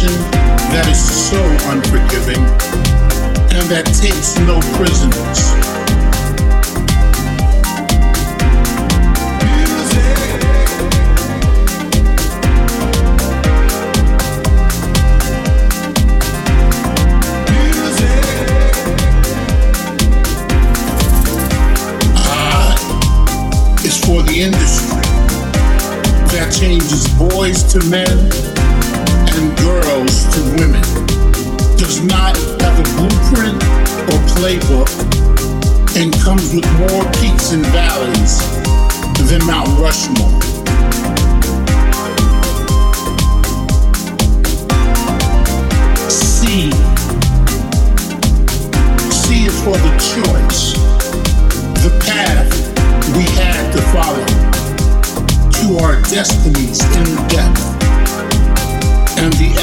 profession that is so unforgiving and that takes no prisoners. Ah, is for the industry that changes boys to men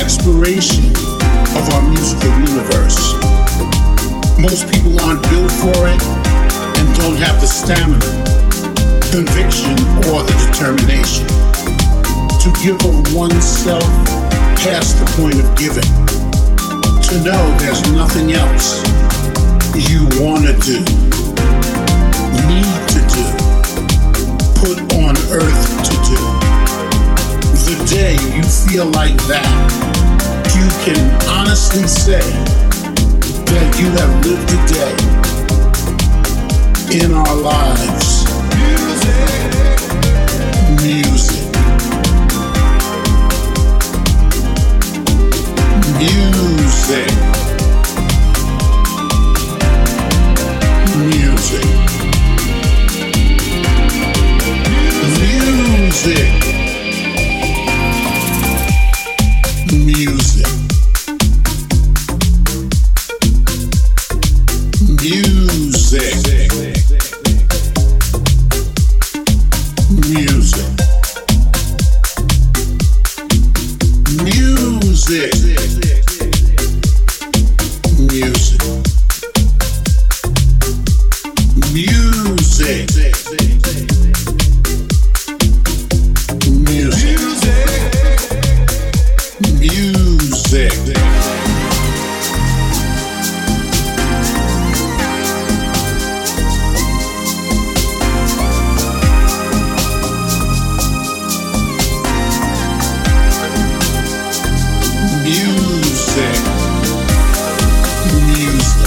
exploration of our musical universe. Most people aren't built for it and don't have the stamina, conviction, or the determination to give of oneself past the point of giving. To know there's nothing else you want to do, need to do, put on earth to do. Day you feel like that, you can honestly say that you have lived a day in our lives. Music. Music. Music. Music. Music. Music.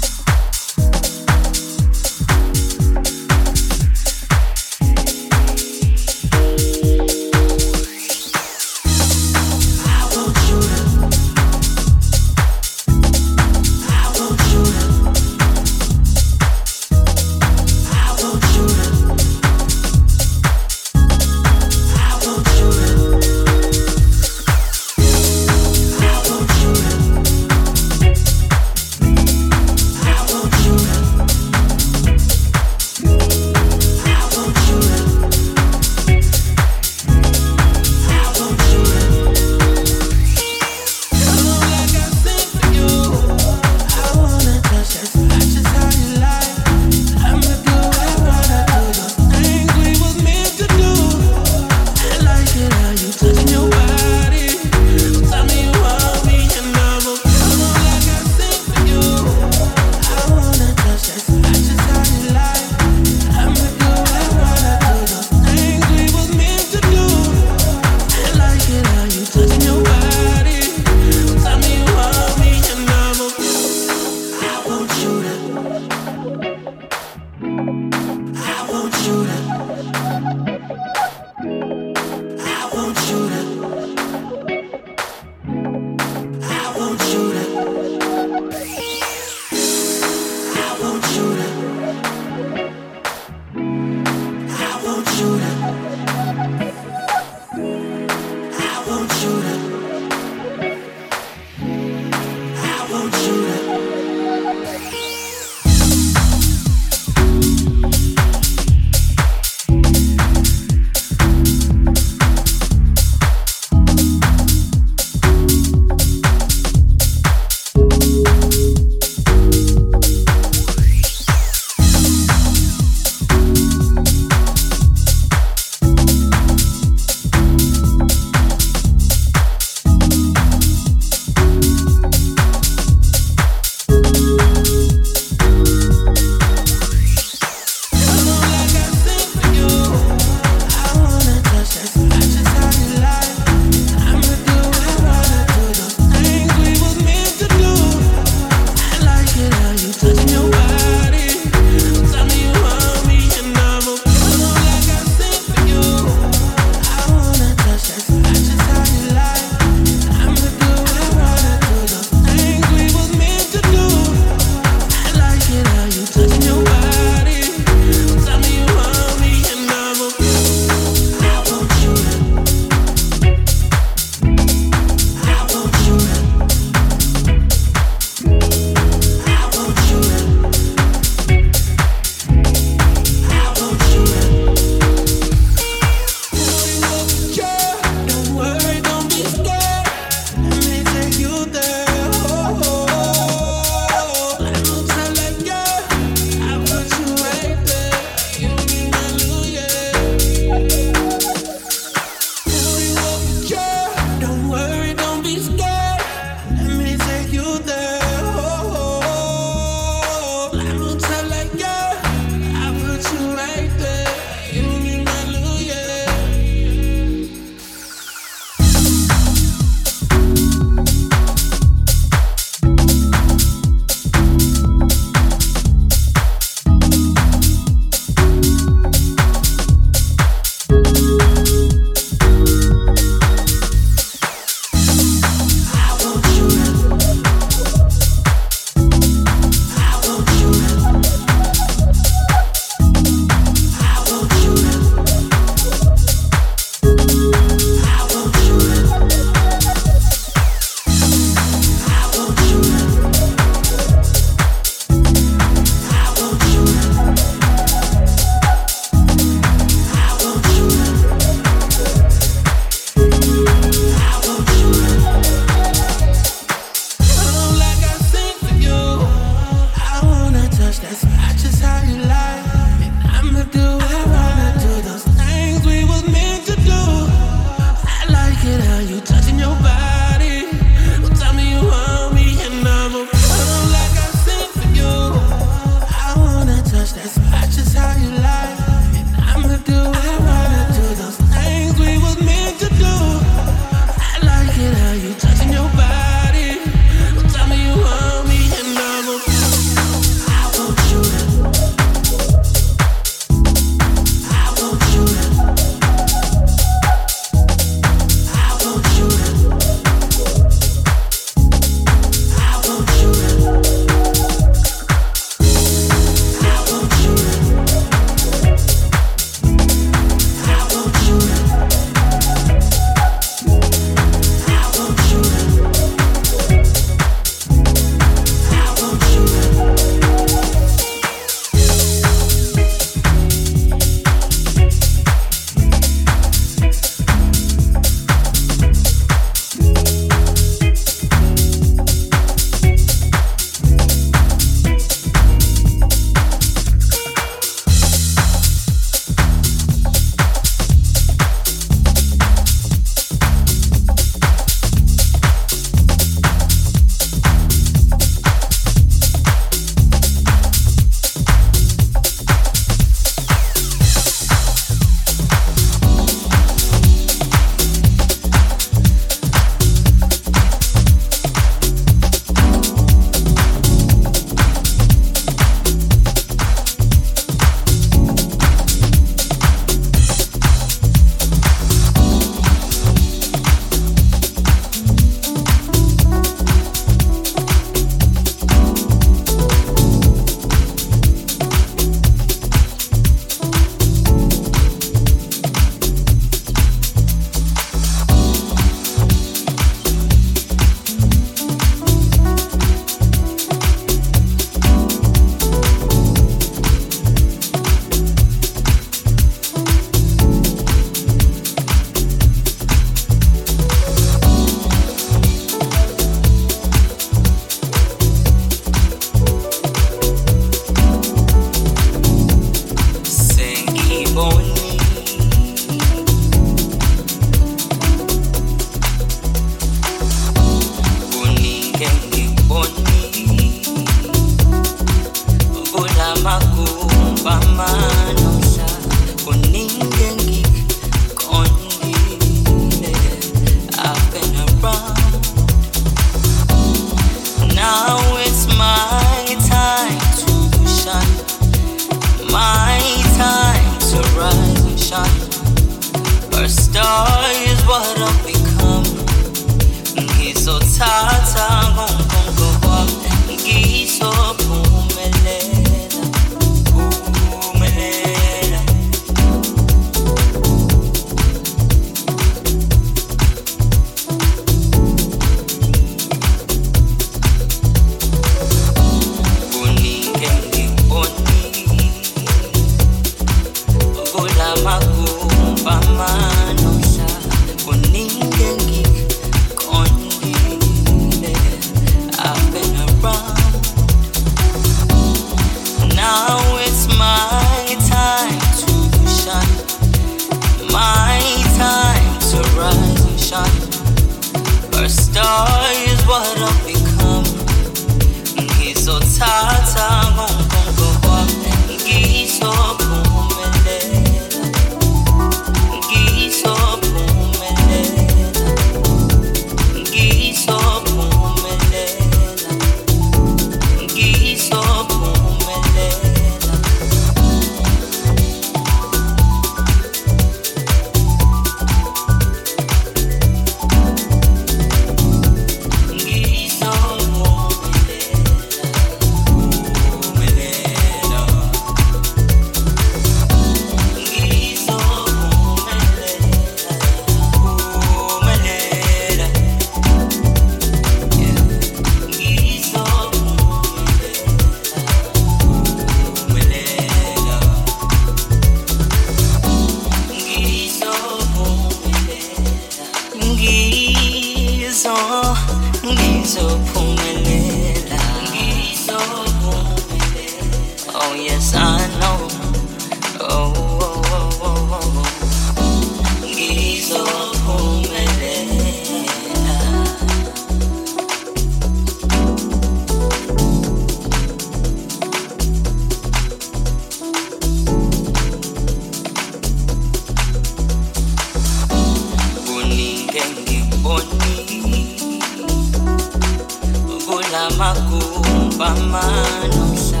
namakumbamanoksa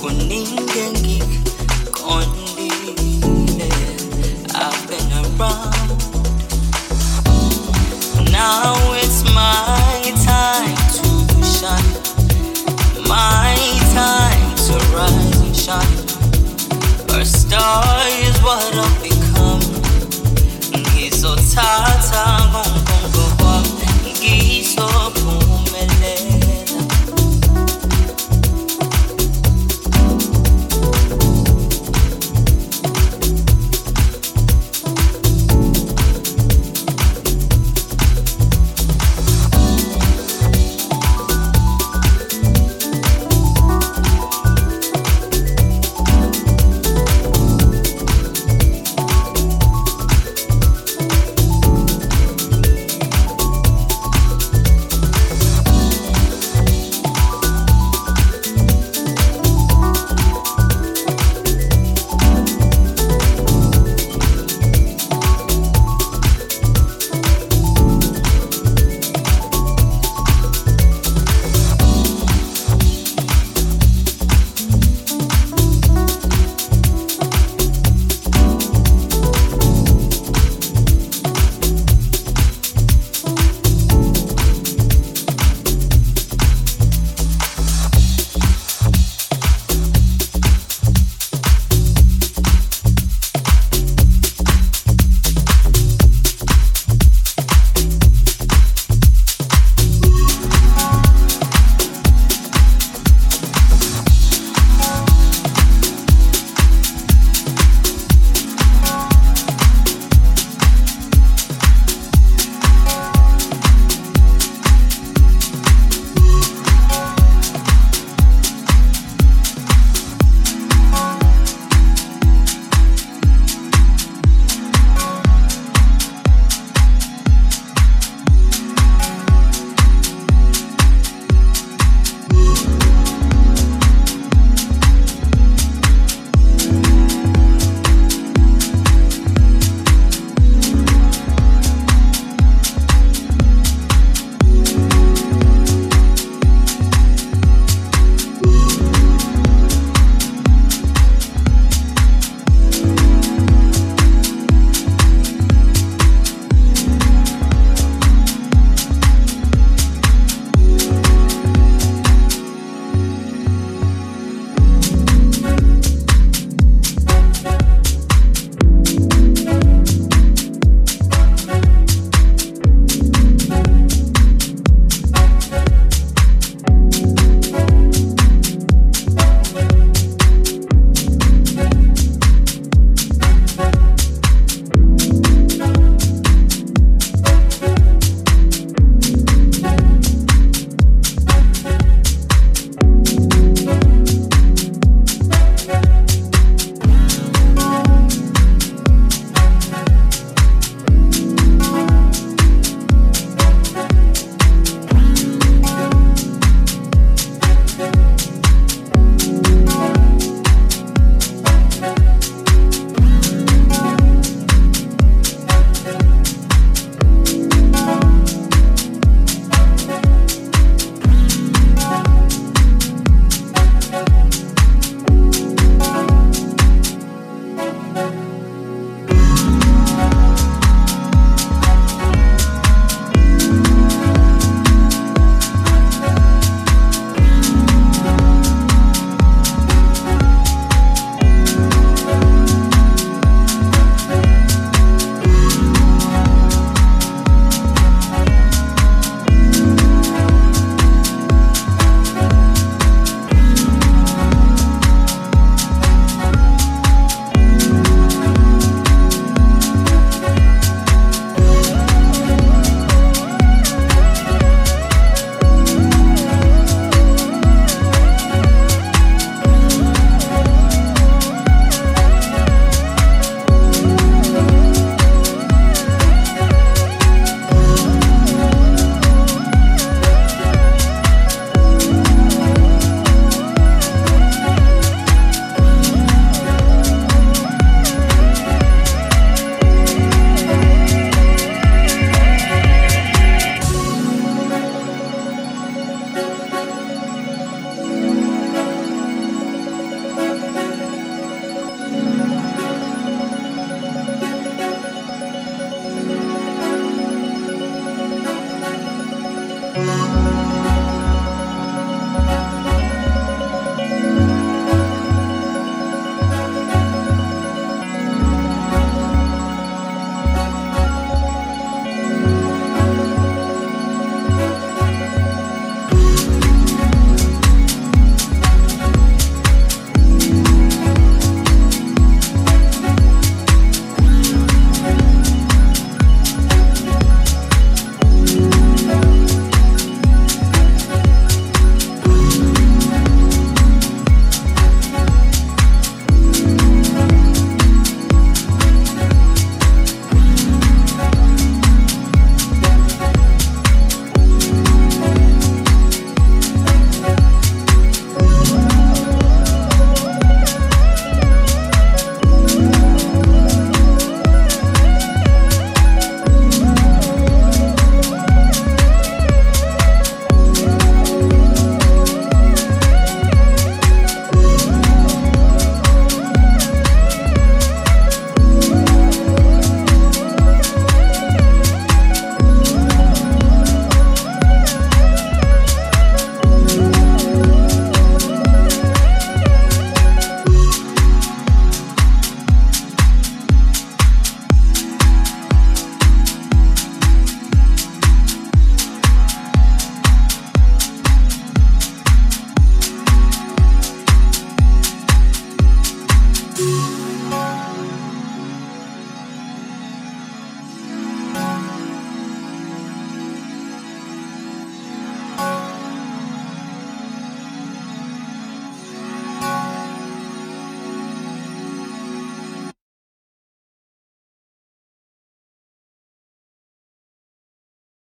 kuningengik kondile I've been around Now it's my time to shine My time to rise and shine Our star is what I've become Ngizothata ngongongo kwami ngizobu